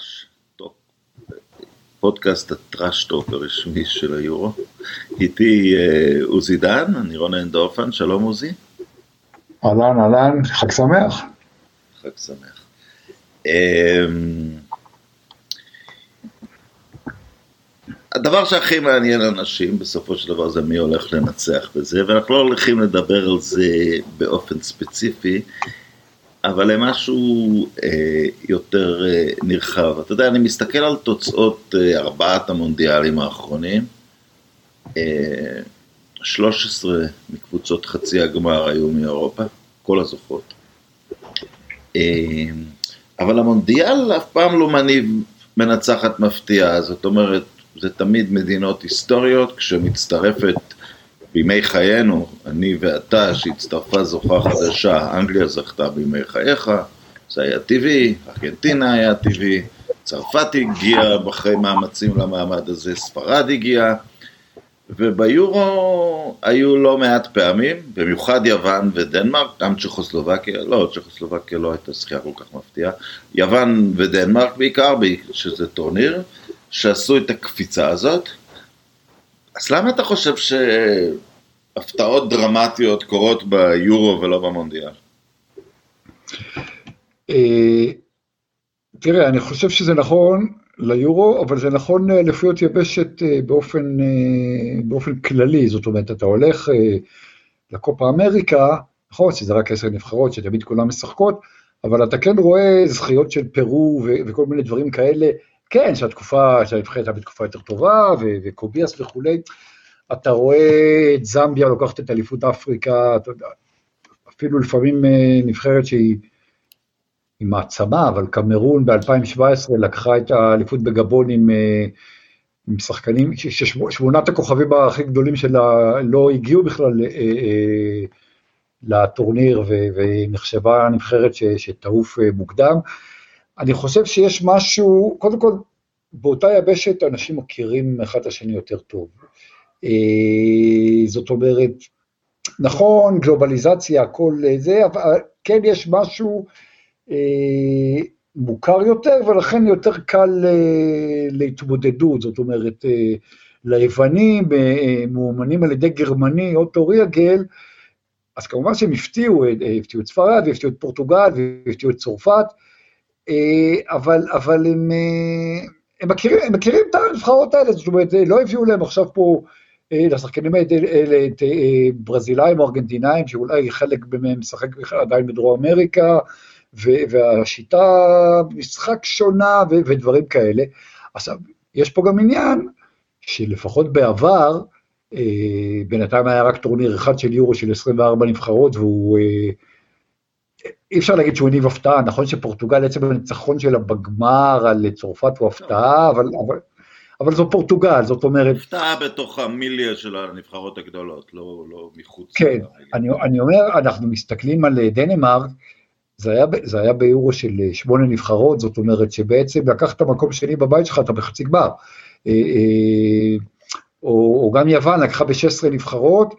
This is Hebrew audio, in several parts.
ברוכים הבאים ליורו טראש, פודקאסט ה trash talk הרשמי של היורו. איתי אה, עוזי דן, אני רונן דורפן, שלום עוזי. אהלן, אהלן, חג שמח. חג שמח. אמ, הדבר שהכי מעניין אנשים בסופו של דבר זה מי הולך לנצח בזה, ואנחנו לא הולכים לדבר על זה באופן ספציפי, אבל למשהו אה, יותר אה, נרחב. אתה יודע, אני מסתכל על תוצאות אה, ארבעת המונדיאלים האחרונים. אה, 13 מקבוצות חצי הגמר היו מאירופה, כל הזוכות. אה, אבל המונדיאל אף פעם לא מניב מנצחת מפתיעה, זאת אומרת, זה תמיד מדינות היסטוריות, כשמצטרפת בימי חיינו, אני ואתה, שהצטרפה זוכה חדשה, אנגליה זכתה בימי חייך, זה היה טבעי, ארגנטינה היה טבעי, צרפת הגיעה אחרי מאמצים למעמד הזה, ספרד הגיעה, וביורו היו לא מעט פעמים, במיוחד יוון ודנמרק, גם צ'כוסלובקיה, לא, צ'כוסלובקיה לא הייתה זכייה כל כך מפתיעה, יוון ודנמרק בעיקר, שזה טורניר, שעשו את הקפיצה הזאת. אז למה אתה חושב שהפתעות דרמטיות קורות ביורו ולא במונדיאל? אה, תראה, אני חושב שזה נכון ליורו, אבל זה נכון אה, לפיות יבשת אה, באופן, באופן כללי, זאת אומרת, אתה הולך לקופה אמריקה, נכון שזה רק עשר נבחרות שתמיד כולן משחקות, אבל אתה כן רואה זכיות של פרו וכל מיני דברים כאלה, כן, שהתקופה, שהנבחרת הייתה בתקופה יותר טובה, וקוביאס וכולי. אתה רואה את זמביה לוקחת את אליפות אפריקה, אתה יודע, אפילו לפעמים אה, נבחרת שהיא היא מעצמה, אבל קמרון ב-2017 לקחה את האליפות בגבון עם, אה, עם שחקנים, ששמונת הכוכבים הכי גדולים שלה לא הגיעו בכלל אה, לטורניר, ונחשבה נבחרת שתעוף מוקדם. אני חושב שיש משהו, קודם כל, באותה יבשת אנשים מכירים אחד את השני יותר טוב. אה, זאת אומרת, נכון, גלובליזציה, הכל זה, אבל כן יש משהו אה, מוכר יותר, ולכן יותר קל אה, להתמודדות, זאת אומרת, ליוונים, מאומנים על ידי גרמני, אוטו ריאגל, אז כמובן שהם הפתיעו, הפתיעו את ספרד, והפתיעו את פורטוגל, והפתיעו את צרפת, אה, אבל, אבל הם, אה, הם, מכירים, הם מכירים את הנבחרות האלה, זאת אומרת, לא הביאו להם עכשיו פה, אה, לשחקנים האלה, את ברזילאים או ארגנטינאים, שאולי חלק מהם משחק עדיין בדרום אמריקה, והשיטה, משחק שונה ודברים כאלה. עכשיו, יש פה גם עניין, שלפחות בעבר, בינתיים היה רק טורניר אחד של יורו של 24 נבחרות, והוא אי אפשר להגיד שהוא הניב הפתעה, נכון שפורטוגל, עצם הניצחון שלה בגמר על צרפת הוא הפתעה, אבל, אבל, אבל זו פורטוגל, זאת אומרת... הפתעה בתוך המיליה של הנבחרות הגדולות, לא, לא מחוץ. כן, אני, אני אומר, אנחנו מסתכלים על דנמרק, זה היה, זה היה ביורו של שמונה נבחרות, זאת אומרת שבעצם לקחת את המקום שני בבית שלך, אתה בחצי גמר. אה, אה, או, או גם יוון לקחה ב-16 נבחרות,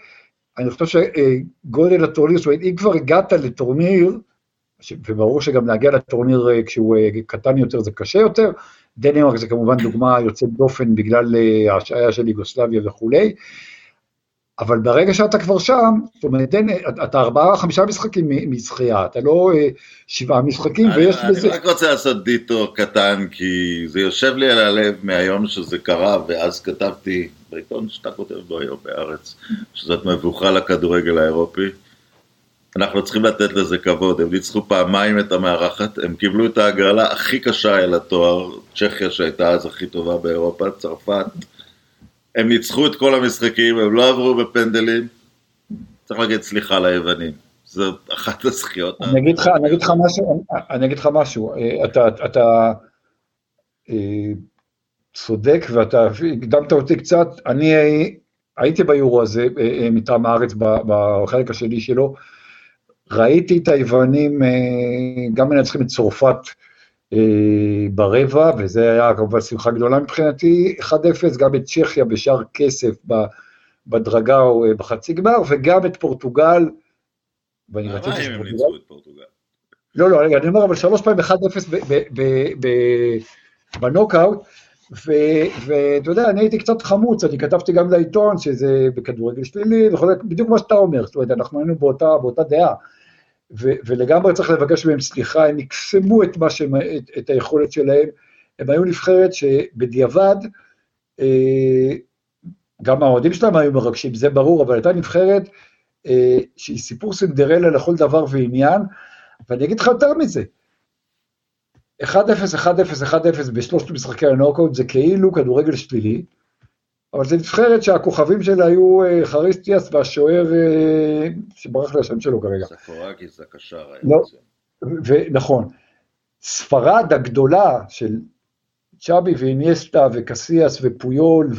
אני חושב שגודל הטורניר, זאת אומרת, אם כבר הגעת לטורניר, וברור שגם להגיע לטורניר אה, כשהוא אה, קטן יותר זה קשה יותר, דנמרק זה כמובן דוגמה יוצאת דופן בגלל אה, ההשעיה של יוגוסלביה וכולי, אבל ברגע שאתה כבר שם, זאת אומרת, דנ... אתה ארבעה, חמישה משחקים מזכייה, אתה לא שבעה משחקים, ויש אני בזה... אני רק רוצה לעשות דיטור קטן, כי זה יושב לי על הלב מהיום שזה קרה, ואז כתבתי בעיתון שאתה כותב בו היום בארץ, שזאת מבוכה לכדורגל האירופי. אנחנו צריכים לתת לזה כבוד, הם ניצחו פעמיים את המארחת, הם קיבלו את ההגרלה הכי קשה אל התואר, צ'כיה שהייתה אז הכי טובה באירופה, צרפת, הם ניצחו את כל המשחקים, הם לא עברו בפנדלים, צריך להגיד סליחה ליוונים, זאת אחת הזכיות. אני אגיד לך, אני אגיד לך משהו, אני אגיד לך משהו, אה, אתה, אתה אה, צודק ואתה הקדמת אותי קצת, אני הייתי ביורו הזה אה, מטעם הארץ בחלק השני שלו, ראיתי את היוונים אה, גם מנצחים את צרפת אה, ברבע, וזה היה כמובן שמחה גדולה מבחינתי, 1-0, גם את צ'כיה בשאר כסף בדרגה או אה, בחצי גמר, וגם את פורטוגל. ואני רציתי שפורטוגל... לא, לא, רגע, אני אומר, אבל שלוש פעמים 1-0 בנוקאוט, ואתה יודע, אני הייתי קצת חמוץ, אני כתבתי גם לעיתון שזה בכדורגל שלילי, וכו', בדיוק מה שאתה אומר, זאת אומרת, אנחנו היינו באותה, באותה דעה. ו- ולגמרי צריך לבקש מהם סליחה, הם יקסמו את, שהם, את, את היכולת שלהם, הם היו נבחרת שבדיעבד, אה, גם האוהדים שלהם היו מרגשים, זה ברור, אבל הייתה נבחרת אה, שהיא סיפור סינדרלה לכל דבר ועניין, ואני אגיד לך יותר מזה, 1-0, 1-0, 1-0 בשלושת משחקי הנוקאוט זה כאילו כדורגל שלילי, אבל זו נבחרת שהכוכבים שלה היו אה, חריסטיאס והשוער, אה, שברח לי השם שלו כרגע. ספורגיס זה קשר היה. לא, ונכון. ספרד הגדולה של צ'אבי ואיניאסטה וקסיאס ופויול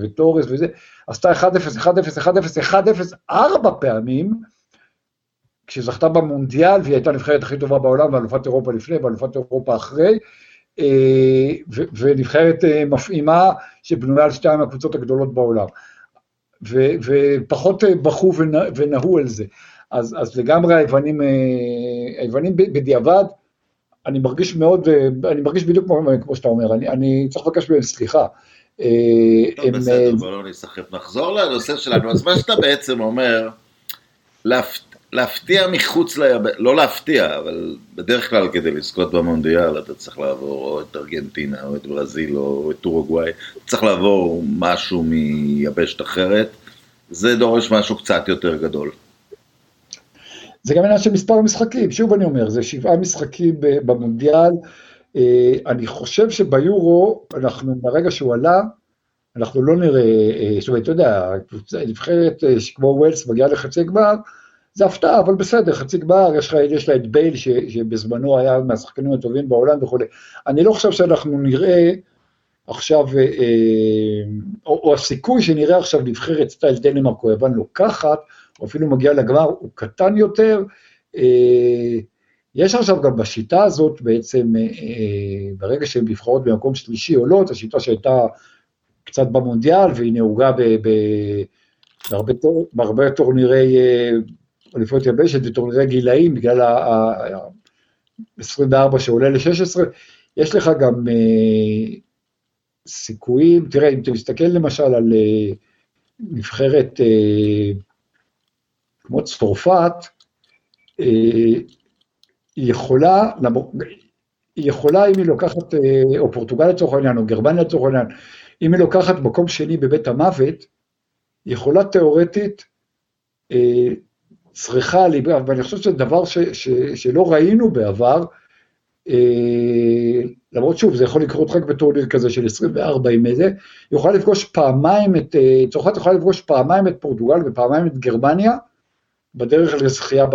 וטורס וזה, עשתה 1-0, 1-0, 1-0, 1-0 ארבע פעמים, כשזכתה במונדיאל והיא הייתה הנבחרת הכי טובה בעולם, ואלופת אירופה לפני ואלופת אירופה אחרי, אה, ונבחרת אה, מפעימה שבנויה על שתיים מהקבוצות הגדולות בעולם. ופחות אה, בכו ונהו על זה. אז, אז לגמרי היוונים, היוונים בדיעבד, אני מרגיש מאוד, אני מרגיש בדיוק כמו, כמו שאתה אומר, אני, אני צריך לבקש מהם סליחה. טוב, בסדר, בוא לא נסחף, נחזור לנושא שלנו, אז מה שאתה בעצם אומר, להפתיע מחוץ ליבשת, לא להפתיע, אבל בדרך כלל כדי לזכות במונדיאל אתה צריך לעבור או את ארגנטינה או את ברזיל או את אורוגוואי, צריך לעבור משהו מיבשת אחרת, זה דורש משהו קצת יותר גדול. זה גם עניין של מספר משחקים, שוב אני אומר, זה שבעה משחקים במונדיאל, אה, אני חושב שביורו, אנחנו, ברגע שהוא עלה, אנחנו לא נראה, אה, זאת אומרת, אתה יודע, נבחרת אה, כמו ווילס מגיעה לחצי גמר, זה הפתעה, אבל בסדר, חצי גמר, יש, יש לה את בייל ש, שבזמנו היה מהשחקנים הטובים בעולם וכולי. אני לא חושב שאנחנו נראה עכשיו, אה, או, או הסיכוי שנראה עכשיו נבחרת סטייל דנמרק או יוון לוקחת, או אפילו מגיע לגמר, הוא קטן יותר. אה, יש עכשיו גם בשיטה הזאת בעצם, אה, ברגע שהן נבחרות במקום שלישי עולות, השיטה שהייתה קצת במונדיאל והיא נהוגה בהרבה, בהרבה טורנירי אליפויות יבשת וטורנירי גילאים, בגלל ה-24 שעולה ל-16, יש לך גם uh, סיכויים, תראה, אם אתה מסתכל למשל על uh, נבחרת uh, כמו צרפת, uh, היא יכולה, היא יכולה, אם היא לוקחת, או פורטוגל לצורך העניין, או גרמניה לצורך העניין, אם היא לוקחת מקום שני בבית המוות, היא יכולה תיאורטית צריכה, ואני חושב שזה דבר ש, ש, שלא ראינו בעבר, אה, למרות שוב, זה יכול לקרות רק בטורניר כזה של 24 עם איזה, היא יכולה לפגוש פעמיים את, אה, צרפת יכולה לפגוש פעמיים את פורטוגל ופעמיים את גרמניה, בדרך לזכייה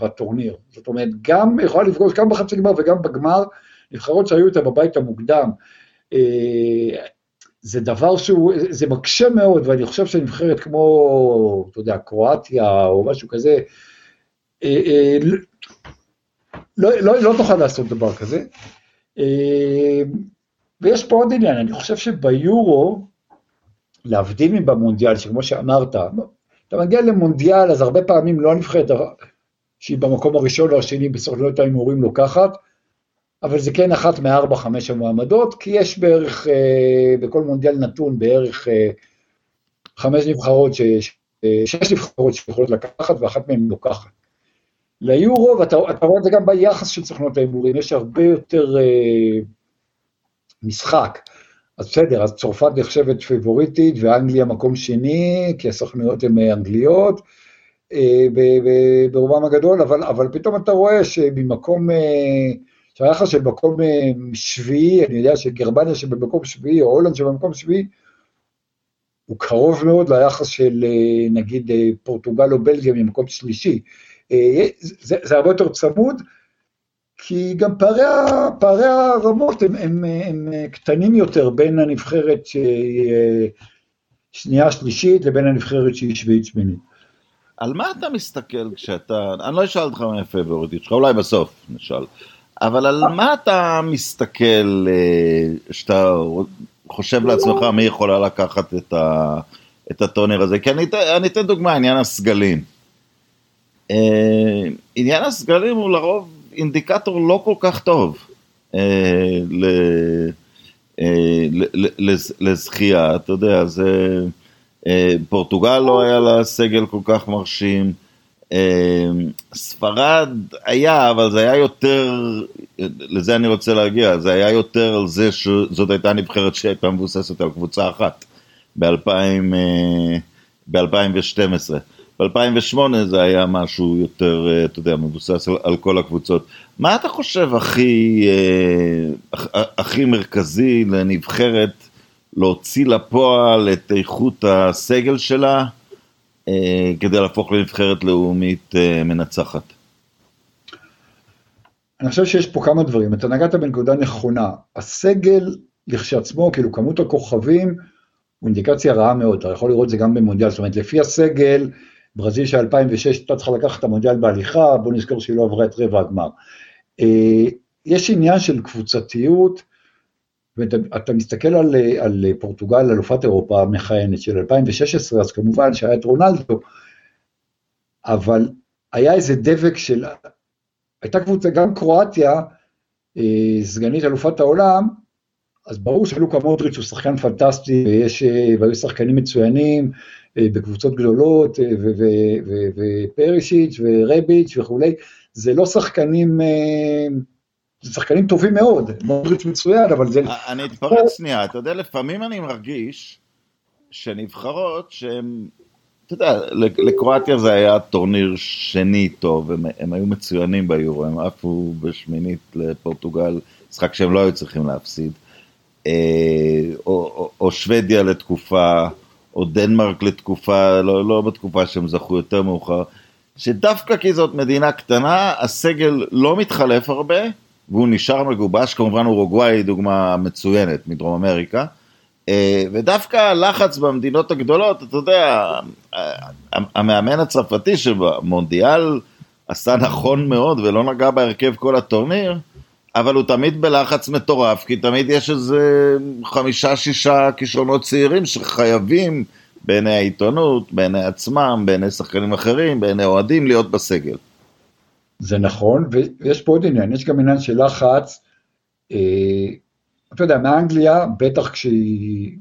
בטורניר. זאת אומרת, גם יכולה לפגוש גם בחצי גמר וגם בגמר, נבחרות שהיו איתה בבית המוקדם. אה, זה דבר שהוא, זה מקשה מאוד, ואני חושב שנבחרת כמו, אתה יודע, קרואטיה או משהו כזה, אה, אה, לא, לא, לא תוכל לעשות דבר כזה. אה, ויש פה עוד עניין, אני חושב שביורו, להבדיל מבמונדיאל, שכמו שאמרת, אתה מגיע למונדיאל, אז הרבה פעמים לא הנבחרת שהיא במקום הראשון או השני בסוכנויות ההימורים לוקחת, אבל זה כן אחת מארבע, חמש המועמדות, כי יש בערך, אה, בכל מונדיאל נתון בערך אה, חמש נבחרות, ש, אה, שש נבחרות שיכולות לקחת ואחת מהן לוקחת. ליורו, ואתה רואה את זה גם ביחס של סוכנות ההימורים, יש הרבה יותר אה, משחק. אז בסדר, אז צרפת נחשבת פיבוריטית ואנגליה מקום שני, כי הסוכנויות הן אנגליות אה, ברובם הגדול, אבל, אבל פתאום אתה רואה שממקום... אה, שהיחס של מקום אה, שביעי, אני יודע שגרמניה שבמקום שביעי, או הולנד שבמקום שביעי, הוא קרוב מאוד ליחס של אה, נגיד אה, פורטוגל או בלגיה ממקום שלישי. זה, זה הרבה יותר צמוד, כי גם פערי, פערי הרמות הם, הם, הם קטנים יותר בין הנבחרת שהיא שנייה שלישית לבין הנבחרת שהיא שביעית שמינית. על מה אתה מסתכל כשאתה, אני לא אשאל אותך מה הפייבוריטית שלך, אולי בסוף נשאל. אבל על מה אתה מסתכל שאתה חושב לעצמך מי יכולה לקחת את, ה, את הטונר הזה? כי אני, אני אתן דוגמה, עניין הסגלים. עניין הסגלים הוא לרוב אינדיקטור לא כל כך טוב אה, ל, אה, לזכייה, אתה יודע, זה... אה, פורטוגל לא היה לה סגל כל כך מרשים, אה, ספרד היה, אבל זה היה יותר, לזה אני רוצה להגיע, זה היה יותר על זה שזאת הייתה נבחרת שהייתה מבוססת על קבוצה אחת ב-2012. ב-2008 זה היה משהו יותר, אה, אתה יודע, מבוסס על, על כל הקבוצות. מה אתה חושב הכי, הכי מרכזי לנבחרת להוציא לפועל את איכות הסגל שלה אה, כדי להפוך לנבחרת לאומית אה, מנצחת. אני חושב שיש פה כמה דברים, אתה נגעת בנקודה נכונה, הסגל לכשעצמו, כאילו כמות הכוכבים, הוא אינדיקציה רעה מאוד, אתה יכול לראות את זה גם במונדיאל, זאת אומרת לפי הסגל, ברזיל של 2006 הייתה צריכה לקחת את המונדיאל בהליכה, בוא נזכור שהיא לא עברה את רבע הגמר. אה, יש עניין של קבוצתיות, ואתה מסתכל על, על פורטוגל, אלופת אירופה המכהנת של 2016, אז כמובן שהיה את רונלדו, אבל היה איזה דבק של, הייתה קבוצה, גם קרואטיה, אה, סגנית אלופת העולם, אז ברור שלוקה מודריץ' הוא שחקן פנטסטי, ויש, והיו שחקנים מצוינים אה, בקבוצות גדולות, אה, ופרישיץ' ורביץ' וכולי, זה לא שחקנים זה שחקנים טובים מאוד, מודריץ' מצוין, אבל זה... אני אתפרץ שנייה, אתה יודע, לפעמים אני מרגיש שנבחרות שהן, אתה יודע, לקרואטיה זה היה טורניר שני טוב, הם, הם היו מצוינים ביורו, הם עפו בשמינית לפורטוגל, משחק שהם לא היו צריכים להפסיד, אה, או, או, או שוודיה לתקופה, או דנמרק לתקופה, לא, לא בתקופה שהם זכו יותר מאוחר, שדווקא כי זאת מדינה קטנה, הסגל לא מתחלף הרבה, והוא נשאר מגובש, כמובן אורוגוואי היא דוגמה מצוינת מדרום אמריקה, אה, ודווקא הלחץ במדינות הגדולות, אתה יודע, המאמן הצרפתי שבמונדיאל עשה נכון מאוד ולא נגע בהרכב כל הטורניר, אבל הוא תמיד בלחץ מטורף, כי תמיד יש איזה חמישה שישה כישרונות צעירים שחייבים בעיני העיתונות, בעיני עצמם, בעיני שחקנים אחרים, בעיני אוהדים להיות בסגל. זה נכון, ויש פה עוד עניין, יש גם עניין של לחץ, אה, אתה יודע, מאנגליה, בטח כשהיא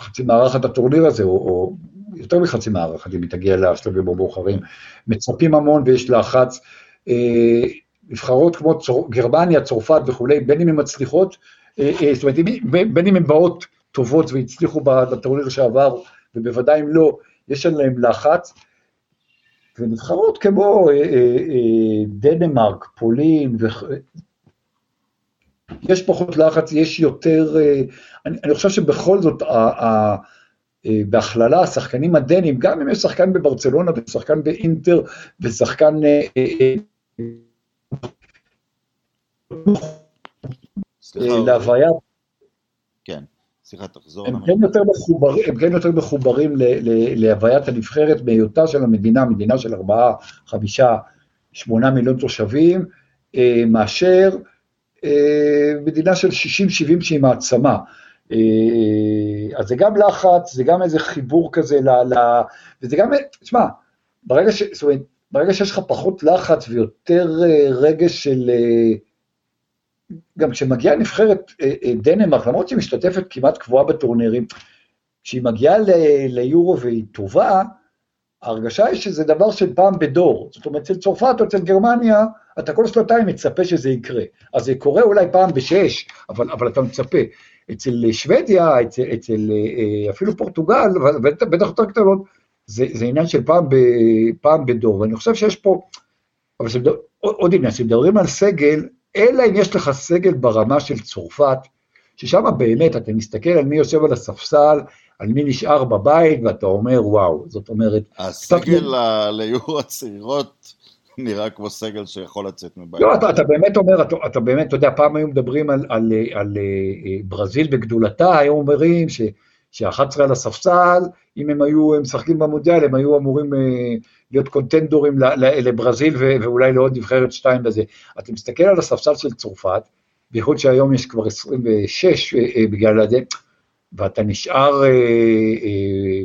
חצי מארחת הטורניר הזה, או, או יותר מחצי מארחת, אם היא תגיע לשלבים המאוחרים, מצפים המון ויש לחץ. אה, נבחרות כמו צור, גרמניה, צרפת וכולי, בין אם הן מצליחות, אה, אה, זאת אומרת, בין אם הן באות טובות והצליחו בטורניר שעבר, ובוודאי אם לא, יש עליהן לחץ. ונבחרות כמו אה, אה, אה, דנמרק, פולין, ו... יש פחות לחץ, יש יותר, אני, אני חושב שבכל זאת, ה, ה, בהכללה, השחקנים הדנים, גם אם יש שחקן בברצלונה ושחקן באינטר ושחקן... להוויה... כן. סליחה, תחזור. הם כן יותר מחוברים, הם כן יותר מחוברים להוויית הנבחרת בהיותה של המדינה, מדינה של ארבעה, חמישה, שמונה מיליון תושבים, אה, מאשר אה, מדינה של 60-70 שהיא מעצמה. אה, אז זה גם לחץ, זה גם איזה חיבור כזה, ל, ל, וזה גם, תשמע, ברגע, ש, אומרת, ברגע שיש לך פחות לחץ ויותר רגש של... גם כשמגיעה נבחרת אה, אה, דנמרק, למרות שהיא משתתפת כמעט קבועה בטורנירים, כשהיא מגיעה ליורו והיא טובה, ההרגשה היא שזה דבר של פעם בדור. זאת אומרת, אצל צרפת או אצל גרמניה, אתה כל שנתיים מצפה שזה יקרה. אז זה קורה אולי פעם בשש, אבל, אבל אתה מצפה. אצל שוודיה, אצל, אצל אה, אפילו פורטוגל, בטח יותר קטנות, זה, זה עניין של פעם, ב, פעם בדור. ואני חושב שיש פה, אבל זה עוד עניין, כשמדברים על סגל, אלא אם יש לך סגל ברמה של צרפת, ששם באמת אתה מסתכל על מי יושב על הספסל, על מי נשאר בבית, ואתה אומר, וואו, זאת אומרת... הסגל ל... ליורו הצעירות נראה כמו סגל שיכול לצאת מבית. לא, אתה, אתה באמת אומר, אתה, אתה באמת, אתה יודע, פעם היו מדברים על, על, על, על אה, ברזיל בגדולתה, היו אומרים ש... ש-11 על הספסל, אם הם היו משחקים במונדיאל, הם היו אמורים אה, להיות קונטנדורים לברזיל ואולי לעוד נבחרת שתיים בזה. אתה מסתכל על הספסל של צרפת, בייחוד שהיום יש כבר 26 אה, אה, בגלל זה, ואתה נשאר,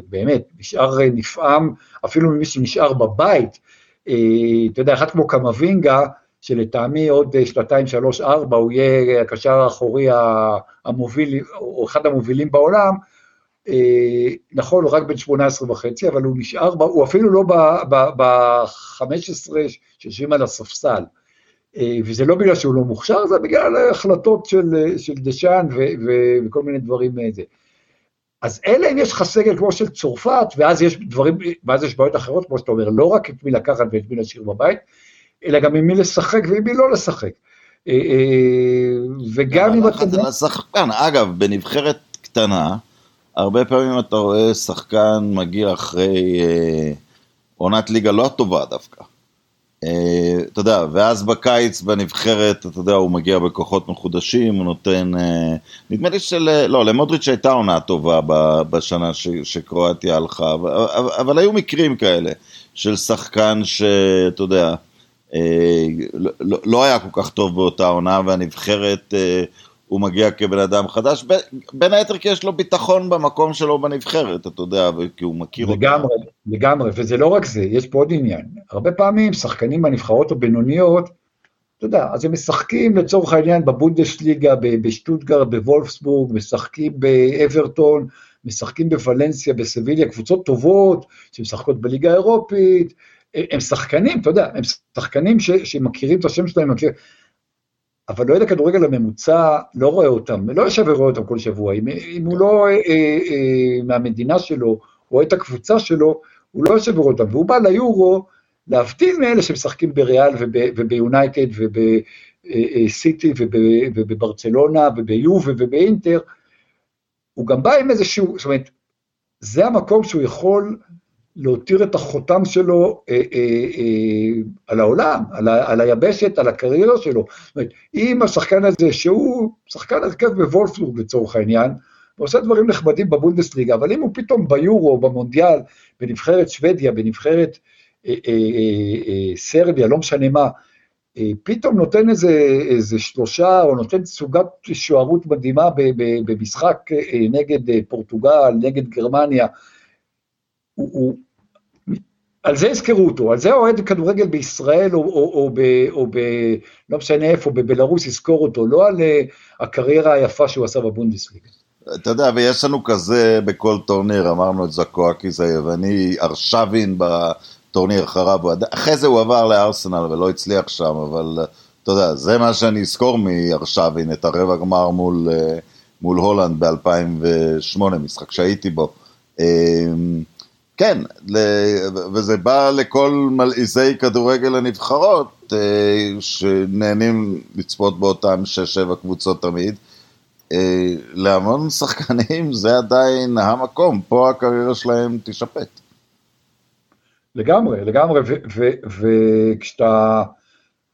באמת, נשאר נפעם, אפילו ממי שנשאר בבית, אתה יודע, אחד כמו קמבינגה, שלטעמי עוד שנתיים, שלוש, ארבע, הוא יהיה הקשר האחורי המוביל, או אחד המובילים בעולם, אה, נכון, הוא רק בן 18 וחצי, אבל הוא נשאר, הוא אפילו לא ב-15 שיושבים על הספסל. אה, וזה לא בגלל שהוא לא מוכשר, זה בגלל החלטות של, של דשאן ו, ו, וכל מיני דברים מאיזה. אז אלא אם יש לך סגל כמו של צרפת, ואז יש דברים, ואז יש בעיות אחרות, כמו שאתה אומר, לא רק את מי לקחת ואת מי להשאיר בבית, אלא גם עם מי לשחק ועם מי לא לשחק. אה, וגם אם אתה... זה לשחקן, אגב, בנבחרת קטנה, הרבה פעמים אתה רואה שחקן מגיע אחרי אה, עונת ליגה לא טובה דווקא. אה, אתה יודע, ואז בקיץ בנבחרת, אתה יודע, הוא מגיע בכוחות מחודשים, הוא נותן, אה, נדמה לי של, לא, למודריץ' הייתה עונה טובה בשנה ש, שקרואטיה הלכה, אבל, אבל היו מקרים כאלה של שחקן שאתה יודע, אה, לא, לא היה כל כך טוב באותה עונה, והנבחרת... אה, הוא מגיע כבן אדם חדש, בין היתר כי יש לו ביטחון במקום שלו בנבחרת, אתה יודע, כי הוא מכיר לגמרי, אותה. לגמרי, לגמרי, וזה לא רק זה, יש פה עוד עניין. הרבה פעמים שחקנים בנבחרות הבינוניות, אתה יודע, אז הם משחקים לצורך העניין בבונדסליגה, בשטוטגרד, בוולפסבורג, משחקים באברטון, משחקים בוולנסיה, בסביליה, קבוצות טובות שמשחקות בליגה האירופית, הם שחקנים, אתה יודע, הם שחקנים ש, שמכירים את השם שלהם, מכיר, אבל אוהד הכדורגל הממוצע לא רואה אותם, לא יושב ורואה אותם כל שבוע. אם, אם הוא לא אה, אה, מהמדינה שלו, רואה את הקבוצה שלו, הוא לא יושב ורואה אותם. והוא בא ליורו, להבדיל מאלה שמשחקים בריאל וביונייטד ובסיטי ובברצלונה וביובה ובאינטר, הוא גם בא עם איזשהו, זאת אומרת, זה המקום שהוא יכול להותיר את החותם שלו אה, אה, אה, על העולם, על, ה, על היבשת, על הקריירה שלו. זאת אומרת, אם השחקן הזה, שהוא שחקן הרכב בוולפסבורג לצורך העניין, ועושה דברים נחמדים בבונדסליגה, אבל אם הוא פתאום ביורו, במונדיאל, בנבחרת שוודיה, בנבחרת אה, אה, אה, אה, סרביה, לא משנה מה, אה, פתאום נותן איזה, איזה שלושה, או נותן סוגת שוערות מדהימה במשחק אה, נגד אה, פורטוגל, נגד גרמניה, הוא, הוא, על זה יזכרו אותו, על זה אוהד כדורגל בישראל או, או, או, ב, או ב... לא משנה איפה, בבלארוס יזכור אותו, לא על אה, הקריירה היפה שהוא עשה בבונדסליגה. אתה יודע, ויש לנו כזה בכל טורניר, אמרנו את זקואקיס היווני, ארשבין בטורניר אחריו, אחרי זה הוא עבר לארסנל ולא הצליח שם, אבל אתה יודע, זה מה שאני אזכור מארשבין, את הרבע גמר מול, אה, מול הולנד ב-2008, משחק שהייתי בו. כן, וזה בא לכל מלעיזי כדורגל הנבחרות, אה, שנהנים לצפות באותם שש-שבע קבוצות תמיד. אה, להמון שחקנים זה עדיין המקום, פה הקריירה שלהם תשפט. לגמרי, לגמרי, וכשאתה,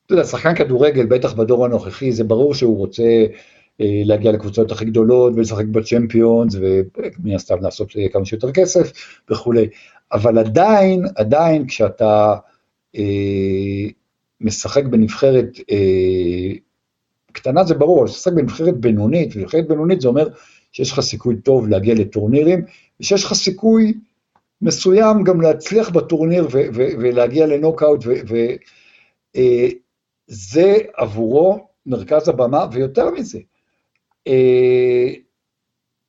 אתה יודע, שחקן כדורגל, בטח בדור הנוכחי, זה ברור שהוא רוצה להגיע לקבוצות הכי גדולות ולשחק בצ'מפיונס, ומן הסתם לעשות כמה שיותר כסף וכולי. אבל עדיין, עדיין כשאתה אה, משחק בנבחרת אה, קטנה זה ברור, אבל כשאתה משחק בנבחרת בינונית, ונבחרת בינונית זה אומר שיש לך סיכוי טוב להגיע לטורנירים, ושיש לך סיכוי מסוים גם להצליח בטורניר ולהגיע לנוקאוט, וזה אה, עבורו מרכז הבמה, ויותר מזה, אה,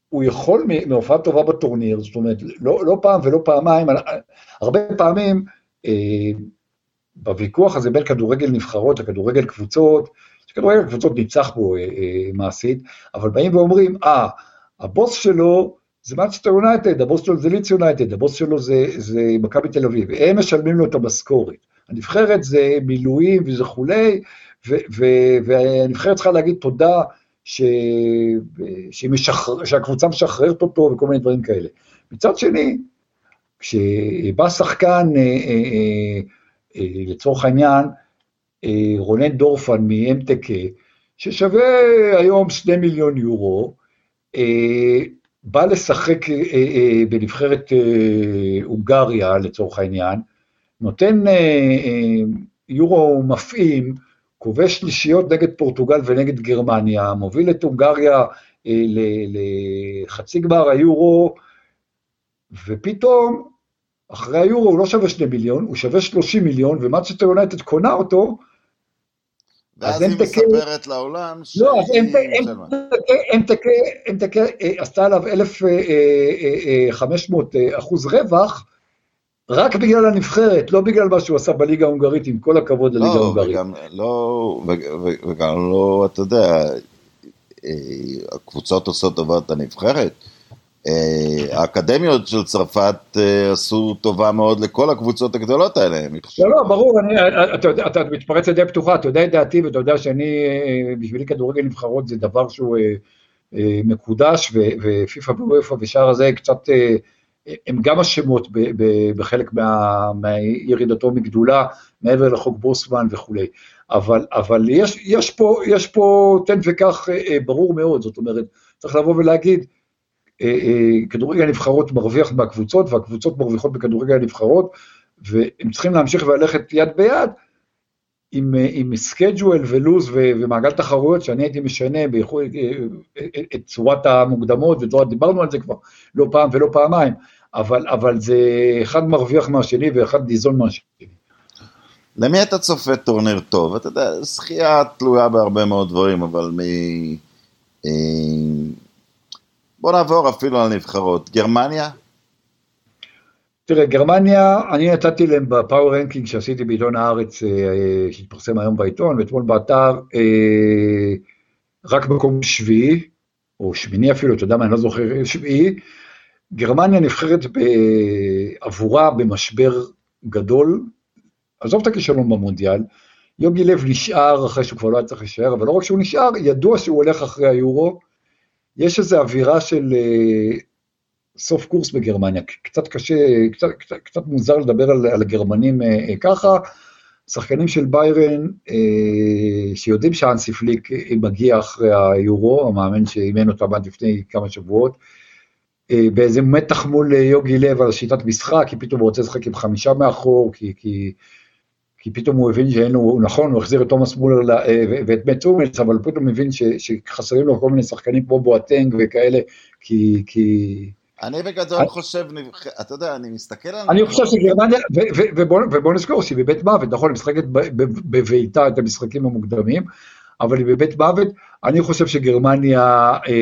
הוא יכול מהופעה טובה בטורניר, זאת אומרת, לא, לא פעם ולא פעמיים, הרבה פעמים אה, בוויכוח הזה בין כדורגל נבחרות לכדורגל קבוצות, שכדורגל קבוצות ניצח בו אה, אה, מעשית, אבל באים ואומרים, אה, הבוס שלו זה מאצ'סטר יונייטד, הבוס שלו זה ליץ יונייטד, הבוס שלו זה, זה מכבי תל אביב, הם משלמים לו את המשכורת. הנבחרת זה מילואים וזה כולי, והנבחרת צריכה להגיד תודה ש... שמשחר... שהקבוצה משחררת אותו וכל מיני דברים כאלה. מצד שני, כשבא שחקן, אה, אה, אה, לצורך העניין, רונן דורפן מאמטק, ששווה היום שני מיליון יורו, בא לשחק בנבחרת הונגריה לצורך העניין, נותן יורו מפעים, כובש שלישיות נגד פורטוגל ונגד גרמניה, מוביל את הונגריה אה, לחצי גמר היורו, ופתאום, אחרי היורו הוא לא שווה שני מיליון, הוא שווה שלושים מיליון, ומאצ'טר יונייטד קונה אותו ואז היא מספרת לעולם ש... לא, אז אמתקה עשתה עליו 1,500 אחוז רווח, רק בגלל הנבחרת, לא בגלל מה שהוא עשה בליגה ההונגרית, עם כל הכבוד לליגה לא, ההונגרית. לא, וגם לא, אתה יודע, הקבוצות עושות טובת הנבחרת. אה, האקדמיות של צרפת אה, עשו טובה מאוד לכל הקבוצות הגדולות האלה. לא, לא, ברור, אני, אתה, יודע, אתה מתפרץ לדעה פתוחה, אתה יודע את דעתי ואתה יודע שאני, אה, בשבילי כדורגל נבחרות זה דבר שהוא מקודש, ופיפ"א ואופה ושאר הזה קצת, הם גם אשמות בחלק מה, מירידתו מגדולה, מעבר לחוק בוסמן וכולי. אבל, אבל יש, יש, פה, יש פה תן וקח ברור מאוד, זאת אומרת, צריך לבוא ולהגיד, אה, אה, כדורגל הנבחרות מרוויח מהקבוצות, והקבוצות מרוויחות בכדורגל הנבחרות, והם צריכים להמשיך וללכת יד ביד עם, אה, עם schedule ולוז ומעגל תחרויות, שאני הייתי משנה ביכול, את צורת המוקדמות, ודיברנו על זה כבר לא פעם ולא פעמיים, אבל, אבל זה אחד מרוויח מהשני ואחד ניזון מהשני. למי אתה צופה טורניר טוב? אתה יודע, זכייה תלויה בהרבה מאוד דברים, אבל מ... בוא נעבור אפילו על נבחרות. גרמניה? תראה, גרמניה, אני נתתי להם ב power ranking שעשיתי בעיתון הארץ, אה, שהתפרסם היום בעיתון, ואתמול באתר, אה, רק מקום שביעי, או שמיני אפילו, אתה יודע מה, אני לא זוכר, שביעי. גרמניה נבחרת עבורה במשבר גדול, עזוב את הכישלון במונדיאל, יוגי לב נשאר אחרי שהוא כבר לא היה צריך להישאר, אבל לא רק שהוא נשאר, ידוע שהוא הולך אחרי היורו, יש איזו אווירה של סוף קורס בגרמניה, קצת קשה, קצת, קצת, קצת מוזר לדבר על, על הגרמנים uh, uh, ככה, שחקנים של ביירן uh, שיודעים שאנסי פליק מגיע אחרי היורו, המאמן שאימן אותם עד לפני כמה שבועות, uh, באיזה מתח מול יוגי לב על שיטת משחק, כי פתאום הוא רוצה לשחק עם חמישה מאחור, כי, כי כי פתאום הוא הבין שאין לו, נכון, הוא החזיר את תומאס מולר אה, ואת בית אומץ, אבל פתאום הבין ש, שחסרים לו כל מיני שחקנים כמו בואטנג וכאלה, כי... כי... אני בגדול. חושב, אתה יודע, אני מסתכל על... אני חושב שגרמניה, ובוא נזכור שהיא בבית מוות, נכון, היא משחקת בביתה את המשחקים המוקדמים, אבל היא בבית מוות, אני חושב שגרמניה אה,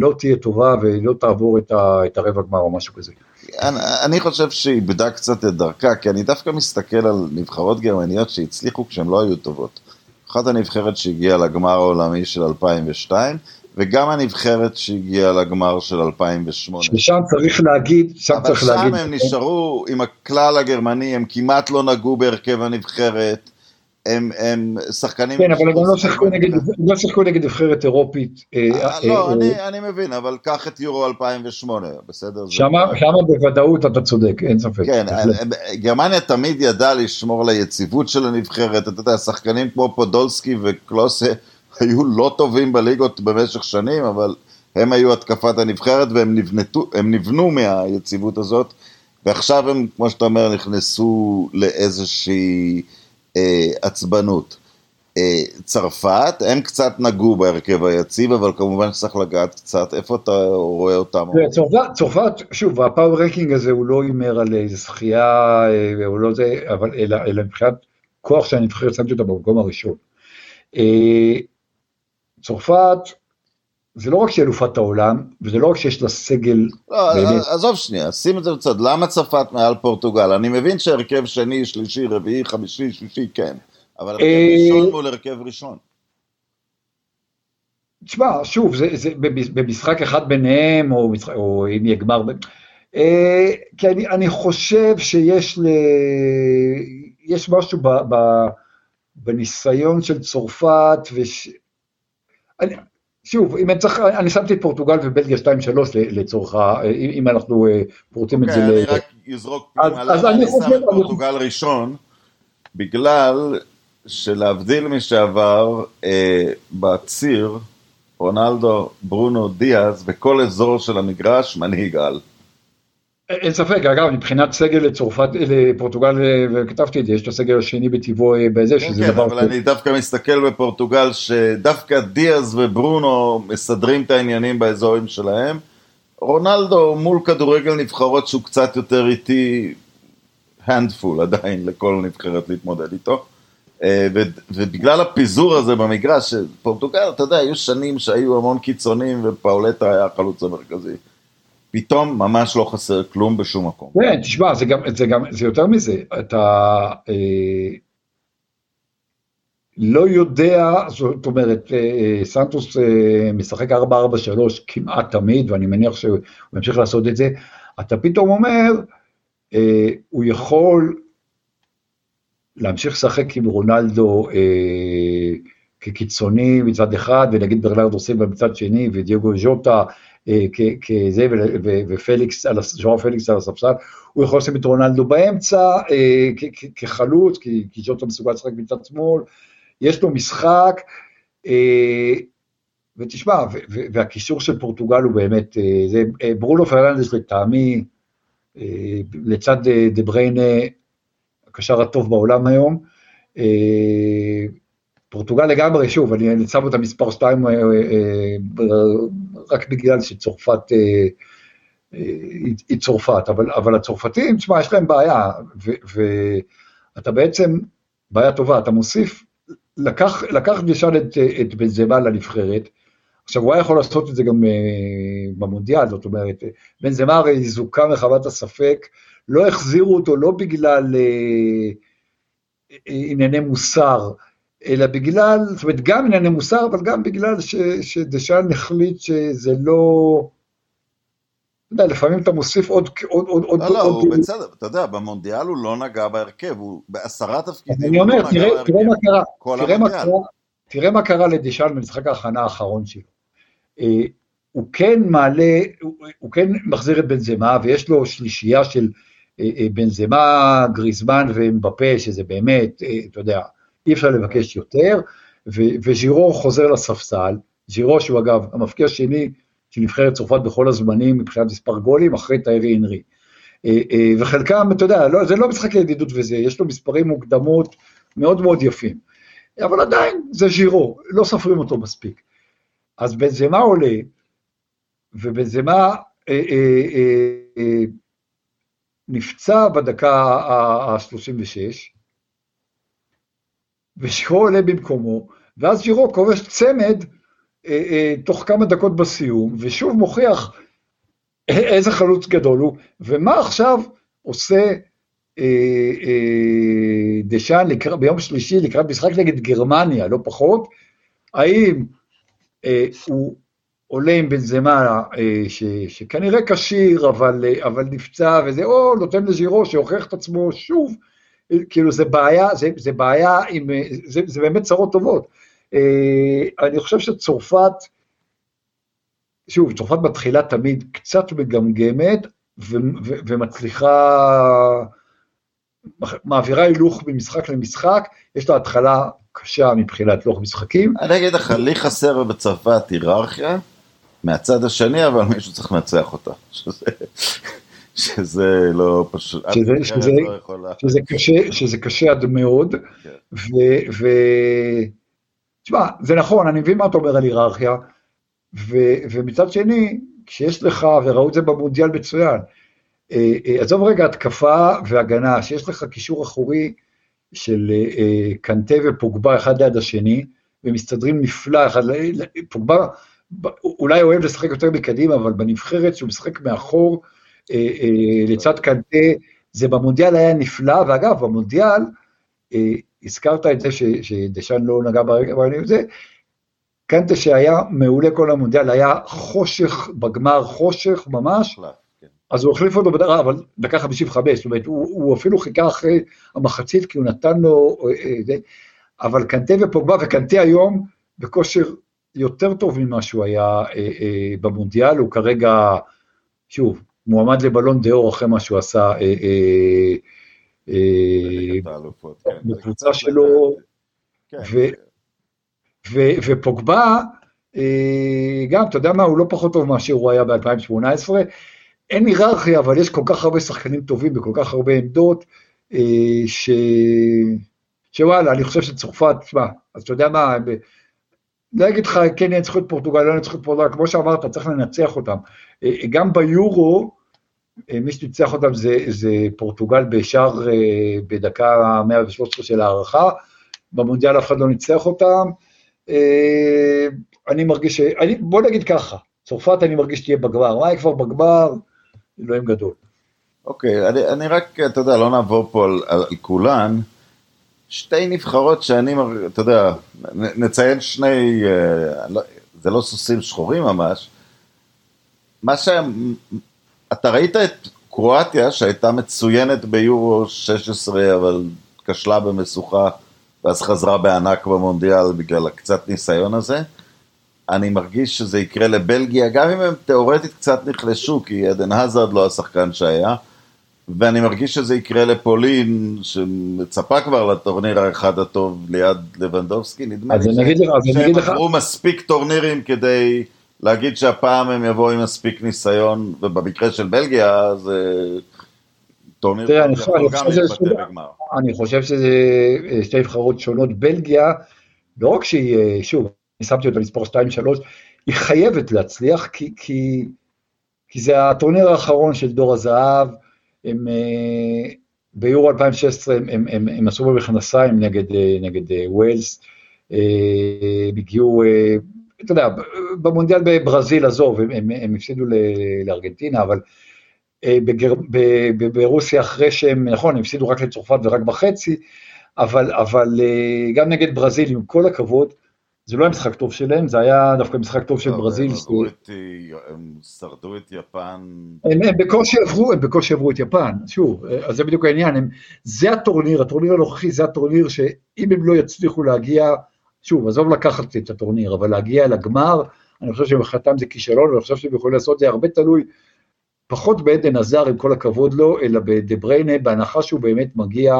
לא תהיה טובה ולא תעבור את, הרבע גמר או משהו כזה. אני חושב שהיא איבדה קצת את דרכה, כי אני דווקא מסתכל על נבחרות גרמניות שהצליחו כשהן לא היו טובות. אחת הנבחרת שהגיעה לגמר העולמי של 2002, וגם הנבחרת שהגיעה לגמר של 2008. ששם צריך להגיד, שם צריך להגיד. אבל שם הם נשארו עם הכלל הגרמני, הם כמעט לא נגעו בהרכב הנבחרת. הם, הם שחקנים... כן, אבל הם לא שיחקו נגד, לא שיחקו נגד נבחרת אירופית. אה, אה, לא, אה, אני מבין, אבל קח את יורו 2008, בסדר? שמה בוודאות אתה צודק, אין ספק. כן, גרמניה תמיד ידעה לשמור על היציבות של הנבחרת, אתה יודע, שחקנים כמו פודולסקי וקלוסה היו לא טובים בליגות במשך שנים, אבל הם היו התקפת הנבחרת והם נבנתו, נבנו מהיציבות הזאת, ועכשיו הם, כמו שאתה אומר, נכנסו לאיזושהי... אה, עצבנות. אה, צרפת, הם קצת נגעו בהרכב היציב, אבל כמובן שצריך לגעת קצת, איפה אתה רואה אותם? צרפת, צרפת, שוב, הפאור רנקינג הזה הוא לא הימר על איזה שחייה, אה, הוא לא זה, אבל אלא, אלא מבחינת כוח שאני נבחרת, שמתי אותה במקום הראשון. צרפת, זה לא רק שהיא אלופת העולם, וזה לא רק שיש לה סגל לא, באמת. עזוב שנייה, שים את זה בצד, למה צרפת מעל פורטוגל? אני מבין שהרכב שני, שלישי, רביעי, חמישי, שישי, כן, אבל הרכב אה, ראשון מול הרכב ראשון. תשמע, שוב, זה, זה במשחק אחד ביניהם, או, או אם יהיה גמר, אה, כי אני, אני חושב שיש ל... יש משהו ב, ב, בניסיון של צרפת, וש... אני, שוב, אם אני צריך, אני שמתי את פורטוגל ובלגיה 2-3 לצורך, אם אנחנו אה, פורטים את זה אוקיי, ל... אני רק אזרוק פנימה, למה אני שם את פורטוגל ראשון? בגלל שלהבדיל משעבר, אה, בציר, רונלדו, ברונו, דיאז, בכל אזור של המגרש, מנהיג על. אין ספק, אגב, מבחינת סגל לצרפת, לפורטוגל, וכתבתי את זה, יש את הסגל השני בטבעו אה, בזה, כן, שזה כן, דבר... כן, אבל אני דווקא מסתכל בפורטוגל, שדווקא דיאז וברונו מסדרים את העניינים באזורים שלהם. רונלדו מול כדורגל נבחרות שהוא קצת יותר איטי, הנדפול עדיין לכל נבחרת להתמודד איתו. אה, ובגלל הפיזור הזה במגרש, פורטוגל, אתה יודע, היו שנים שהיו המון קיצונים ופאולטה היה החלוץ המרכזי. פתאום ממש לא חסר כלום בשום מקום. כן, תשמע, זה גם, זה גם, זה יותר מזה, אתה אה, לא יודע, זאת אומרת, אה, אה סנטוס אה, משחק 4-4-3 כמעט תמיד, ואני מניח שהוא ימשיך לעשות את זה, אתה פתאום אומר, אה, הוא יכול להמשיך לשחק עם רונלדו אה, כקיצוני מצד אחד, ונגיד ברנרדו סילבה מצד שני, ודייגו ז'וטה כזה, ופליקס, ז'ואאו פליקס על הספסל, הוא יכול לשים את רונלדו באמצע אה, כחלוץ, כי, ז'וטה מסוגל לשחק מצד שמאל, יש לו משחק, אה, ותשמע, והקישור של פורטוגל הוא באמת, זה ברונו פרננדס לטעמי, לצד דה בריינה, הקשר הטוב בעולם היום. אה, פורטוגל לגמרי, שוב, אני שם אותה מספר 2 אה, אה, רק בגלל שצרפת היא צרפת, אבל, אבל הצרפתים, תשמע, יש להם בעיה, ואתה בעצם, בעיה טובה, אתה מוסיף, לקח, לקח דשאן את, את בנזמה לנבחרת, עכשיו הוא היה יכול לעשות את זה גם במונדיאל, זאת אומרת, בנזמה הרי זוכה מחוות הספק, לא החזירו אותו לא בגלל אה, ענייני מוסר, אלא בגלל, זאת אומרת, גם ענייני מוסר, אבל גם בגלל ש, שדשאן החליט שזה לא... אתה יודע, לפעמים אתה מוסיף עוד... עוד, עוד, עוד לא, לא, הוא בצדק, אתה יודע, במונדיאל הוא לא נגע בהרכב, הוא בעשרה תפקידים, אני אומר, תראה, תראה מה קרה, תראה מה קרה, תראה מה קרה לדשאן במשחק ההכנה האחרון שלו. אה, הוא כן מעלה, הוא כן מחזיר את בנזמה, ויש לו שלישייה של אה, אה, בנזמה, גריזמן ומבפה, שזה באמת, אתה יודע, אי אפשר לבקש יותר, וז'ירו חוזר לספסל, ז'ירו שהוא אגב המפקיע השני של נבחרת צרפת בכל הזמנים מבחינת מספר גולים, אחרי טיירי אנרי. וחלקם, אתה יודע, לא, זה לא משחק ידידות וזה, יש לו מספרים מוקדמות מאוד מאוד יפים. אבל עדיין זה ז'ירו, לא סופרים אותו מספיק. אז בנזמה עולה, ובנזמה אה, אה, אה, נפצע בדקה ה-36, ושירו עולה במקומו, ואז שירו כובש צמד אה, אה, תוך כמה דקות בסיום, ושוב מוכיח איזה חלוץ גדול הוא, ומה עכשיו עושה אה, אה, דשאן לקרא, ביום שלישי לקראת משחק נגד גרמניה, לא פחות, האם אה, הוא עולה עם בנזמה, אה, ש, שכנראה כשיר, אבל, אה, אבל נפצע, וזה, או נותן לז'ירו שהוכיח את עצמו שוב, כאילו זה בעיה, זה, זה בעיה עם, אה, זה, זה באמת צרות טובות. אני חושב שצרפת, שוב, צרפת מתחילה תמיד קצת מגמגמת, ו, ו, ומצליחה, מעבירה הילוך ממשחק למשחק, יש לה התחלה קשה מבחינת לוח משחקים. אני אגיד לך, לי חסר בצרפת היררכיה, מהצד השני, אבל מישהו צריך לנצח אותה. שזה, שזה לא פשוט, שזה, שזה, לא יכולה... שזה, קשה, שזה קשה עד מאוד, כן. ו... ו... תשמע, זה נכון, אני מבין מה אתה אומר על היררכיה, ו, ומצד שני, כשיש לך, וראו את זה במונדיאל מצוין, אה, אה, עזוב רגע התקפה והגנה, שיש לך קישור אחורי של אה, קנטה ופוגבה אחד ליד השני, ומסתדרים נפלא, אחד, פוגבה אולי אוהב לשחק יותר מקדימה, אבל בנבחרת שהוא משחק מאחור, לצד קנטה, זה במונדיאל היה נפלא, ואגב, במונדיאל, אה, הזכרת את זה שדשאן לא נגע בעניינים הזה, קנטה שהיה מעולה כל המונדיאל, היה חושך בגמר, חושך ממש, כן. אז הוא החליף אותו בדקה, אבל דקה 55, זאת אומרת, הוא, הוא אפילו חיכה אחרי המחצית, כי הוא נתן לו, אבל קנטה ופוגבה, וקנטה היום בכושר יותר טוב ממה שהוא היה אה, אה, במונדיאל, הוא כרגע, שוב, מועמד לבלון דה אור אחרי מה שהוא עשה אה, אה, אה, כן. בקבוצה שלו, כן. ו, ופוגבה, גם, אתה יודע מה, הוא לא פחות טוב מאשר הוא היה ב-2018, אין היררכיה, אבל יש כל כך הרבה שחקנים טובים בכל כך הרבה עמדות, ש... שוואלה, אני חושב שצרפת, תשמע, אז אתה יודע מה, לא אגיד לך, כן ינצחו את פורטוגל, לא ינצחו את פורטוגל, כמו שאמרת, צריך לנצח אותם. גם ביורו, מי שניצח אותם זה, זה פורטוגל בשער אה, בדקה 113 של הערכה, במונדיאל אף אחד לא ניצח אותם. אני מרגיש. אני, בוא נגיד ככה, צרפת אני מרגיש שתהיה בגמר, מה היא כבר בגמר? אלוהים גדול. אוקיי, okay, אני, אני רק, אתה יודע, לא נעבור פה על, על, כולן. שתי נבחרות שאני, אתה יודע, נציין שני, אה, לא, זה לא סוסים שחורים ממש. מה ש... אתה ראית את קרואטיה שהייתה מצוינת ביורו 16, אבל כשלה במשוכה, ואז חזרה בענק במונדיאל בגלל הקצת ניסיון הזה. אני מרגיש שזה יקרה לבלגיה, גם אם הם תאורטית קצת נחלשו, כי עדן הזרד לא השחקן שהיה, ואני מרגיש שזה יקרה לפולין, שמצפה כבר לטורניר האחד הטוב ליד לבנדובסקי, נדמה לי שהם עברו מספיק טורנירים כדי להגיד שהפעם הם יבואו עם מספיק ניסיון, ובמקרה של בלגיה זה טורניר יכול גם להתבטא בגמר. אני חושב שזה שתי נבחרות שונות, בלגיה, לא רק שהיא, שוב, אני שמתי אותה לספור 2-3, היא חייבת להצליח, כי, כי, כי זה הטורניר האחרון של דור הזהב, הם אה, ביורו 2016 הם, הם, הם, הם עשו במכנסיים נגד, אה, נגד אה, ווילס, הם הגיעו, אתה יודע, במונדיאל בברזיל, עזוב, הם, הם, הם הפסידו לארגנטינה, אבל בגר, ב, ב, ברוסיה אחרי שהם, נכון, הם הפסידו רק לצרפת ורק בחצי, אבל, אבל גם נגד ברזיל, עם כל הכבוד, זה לא היה משחק טוב שלהם, זה היה דווקא משחק טוב של ברזיל. הם שרדו את יפן. הם, בקושי עברו, הם בקושי עברו את יפן, שוב, אז זה בדיוק העניין, זה הטורניר, הטורניר הנוכחי זה הטורניר שאם הם לא יצליחו להגיע, שוב, עזוב לקחת את הטורניר, אבל להגיע לגמר, אני חושב שמבחינתם זה כישלון, ואני חושב שהם יכולים לעשות את זה הרבה תלוי, פחות בעדן עזר, עם כל הכבוד לו, אלא בדה בריינה, בהנחה שהוא באמת מגיע,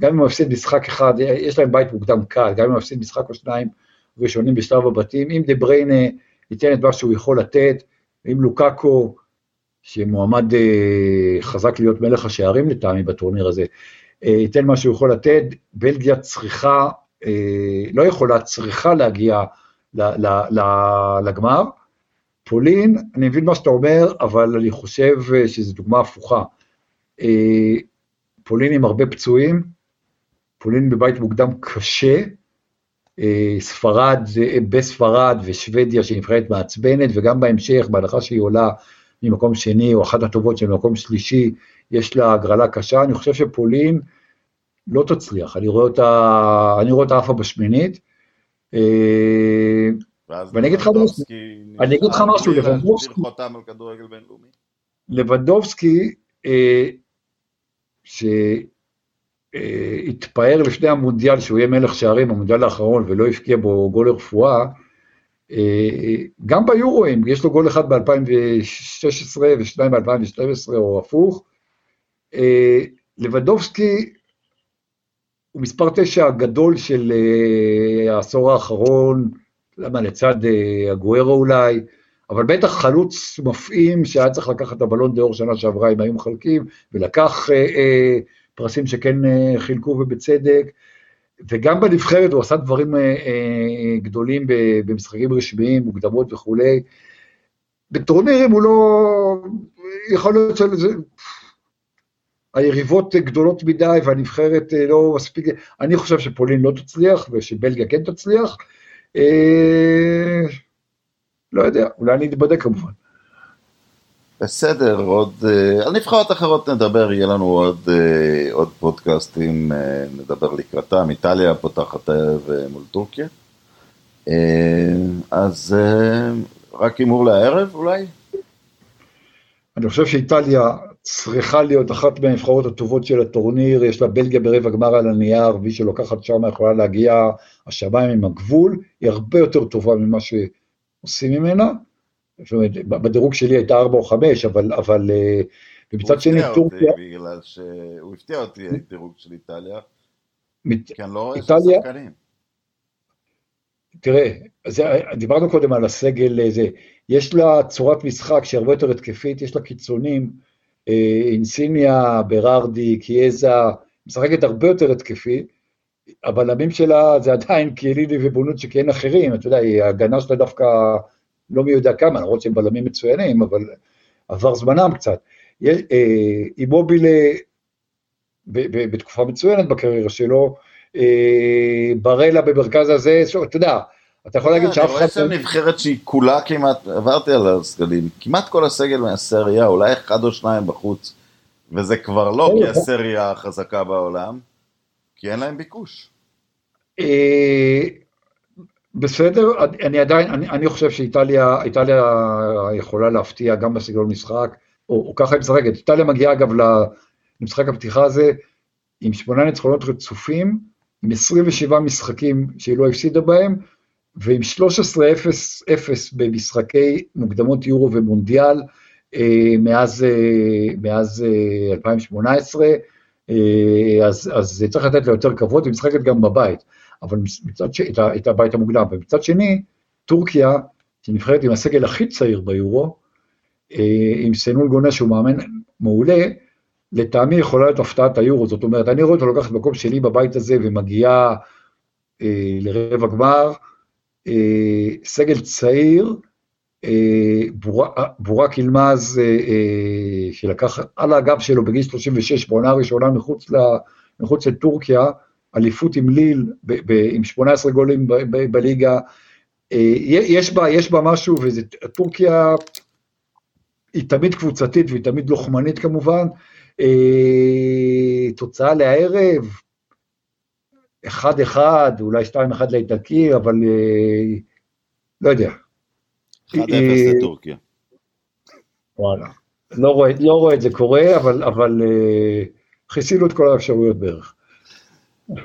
גם אם הוא מפסיד משחק אחד, יש להם בית מוקדם קל, גם אם הוא מפסיד משחק או שניים, ראשונים בשלב הבתים, אם דה בריינה ייתן את מה שהוא יכול לתת, אם לוקאקו, שמועמד אה, חזק להיות מלך השערים לטעמי בטורניר הזה, אה, ייתן מה שהוא יכול לתת, בלגיה צריכה, לא יכולה, צריכה להגיע לגמר. פולין, אני מבין מה שאתה אומר, אבל אני חושב שזו דוגמה הפוכה. פולין עם הרבה פצועים, פולין בבית מוקדם קשה, אה, ספרד, בספרד ושוודיה שהיא נבחרת מעצבנת, וגם בהמשך, בהנחה שהיא עולה ממקום שני או אחת הטובות של מקום שלישי, יש לה הגרלה קשה. אני חושב שפולין לא תצליח, אני רואה אותה, אני רואה אותה עפה בשמינית. אה, ואני אגיד לך משהו, אני אגיד לך משהו, לבנדובסקי, לבנדובסקי, אה, התפאר לפני המונדיאל שהוא יהיה מלך שערים, המונדיאל האחרון, ולא הבקיע בו גול לרפואה, אה, גם ביורואים, יש לו גול אחד ב-2016 ושניים ב-2012 או הפוך. אה, לבדובסקי הוא מספר תשע הגדול של אה, העשור האחרון, למה לצד הגוארו אולי, אבל בטח חלוץ מפעים שהיה צריך לקחת את הבלון דה שנה שעברה אם היו מחלקים, ולקח פרסים שכן אה, חילקו ובצדק, וגם בנבחרת הוא עשה דברים אה, אה, גדולים במשחקים רשמיים, מוקדמות וכולי. בטורנירים הוא לא, יכול להיות שזה, היריבות גדולות מדי והנבחרת לא מספיק, אני חושב שפולין לא תצליח ושבלגיה כן תצליח. לא יודע, אולי אני אתבדק כמובן. בסדר, עוד, uh, על נבחרות אחרות נדבר, יהיה לנו עוד, עוד פודקאסטים, נדבר לקראתם, איטליה פותחת הערב מול טורקיה. אז רק הימור לערב אולי? אני חושב שאיטליה צריכה להיות אחת מהנבחרות הטובות של הטורניר, יש לה בלגיה ברבע גמר על הנייר, והיא שלוקחת שם יכולה להגיע השמיים עם הגבול, היא הרבה יותר טובה ממה שעושים ממנה. זאת אומרת, בדירוג שלי הייתה 4 או 5, אבל, אבל אה, ומצד שני טורקיה... בגלל שהוא הפתיע אותי הדירוג של איטליה, מת... כי אני לא רואה איטליה... שחקנים. תראה, זה, דיברנו קודם על הסגל, אה, זה, יש לה צורת משחק שהיא הרבה יותר התקפית, יש לה קיצונים, אינסיניה, ברארדי, קיאזה, משחקת הרבה יותר התקפית, הבלמים שלה זה עדיין קיאלידי ובונות שכן אחרים, אתה יודע, ההגנה שלה דווקא לא מי יודע כמה, למרות שהם בלמים מצוינים, אבל עבר זמנם קצת. אימובילה בתקופה מצוינת בקריירה שלו, ברלה במרכז הזה, אתה יודע, אתה יכול להגיד שאף אחד... אני רואה שם נבחרת שהיא כולה כמעט, עברתי על הסגלים, כמעט כל הסגל מהסריה, אולי אחד או שניים בחוץ, וזה כבר לא כי הסריה החזקה בעולם, כי אין להם ביקוש. בסדר, אני עדיין, אני, אני חושב שאיטליה איטליה יכולה להפתיע גם בסגנון משחק, או, או ככה היא משחקת. איטליה מגיעה אגב למשחק הפתיחה הזה עם שמונה ניצחונות רצופים, עם 27 משחקים שהיא לא הפסידה בהם, ועם 13-0 במשחקי מוקדמות יורו ומונדיאל אה, מאז, אה, מאז אה, 2018, אה, אז, אז צריך לתת לה יותר כבוד, היא משחקת גם בבית. אבל מצד שני, את הבית המוקדם, ומצד שני, טורקיה, שנבחרת עם הסגל הכי צעיר ביורו, אה, עם סנול גונה שהוא מאמן מעולה, לטעמי יכולה להיות הפתעת היורו, זאת אומרת, אני רואה אותו לוקחת מקום שלי בבית הזה ומגיעה אה, לרבע גמר, סגל צעיר, אה, בורק ילמז, אה, אה, שלקח על הגב שלו בגיל 36 בעונה הראשונה מחוץ, ל, מחוץ לטורקיה, אליפות עם ליל, ב, ב, עם 18 גולים בליגה, אה, יש בה, יש בה משהו, וטורקיה היא תמיד קבוצתית והיא תמיד לוחמנית כמובן. אה, תוצאה לערב, 1-1, אולי 2-1 לאיטלקי, אבל אה, לא יודע. 1-0 לטורקיה. וואלה. לא רואה, לא רואה את זה קורה, אבל, אבל חיסינו את כל האפשרויות בערך.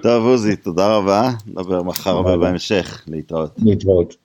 טוב עוזי, תודה רבה, נדבר מחר ובהמשך, להתראות. להתראות.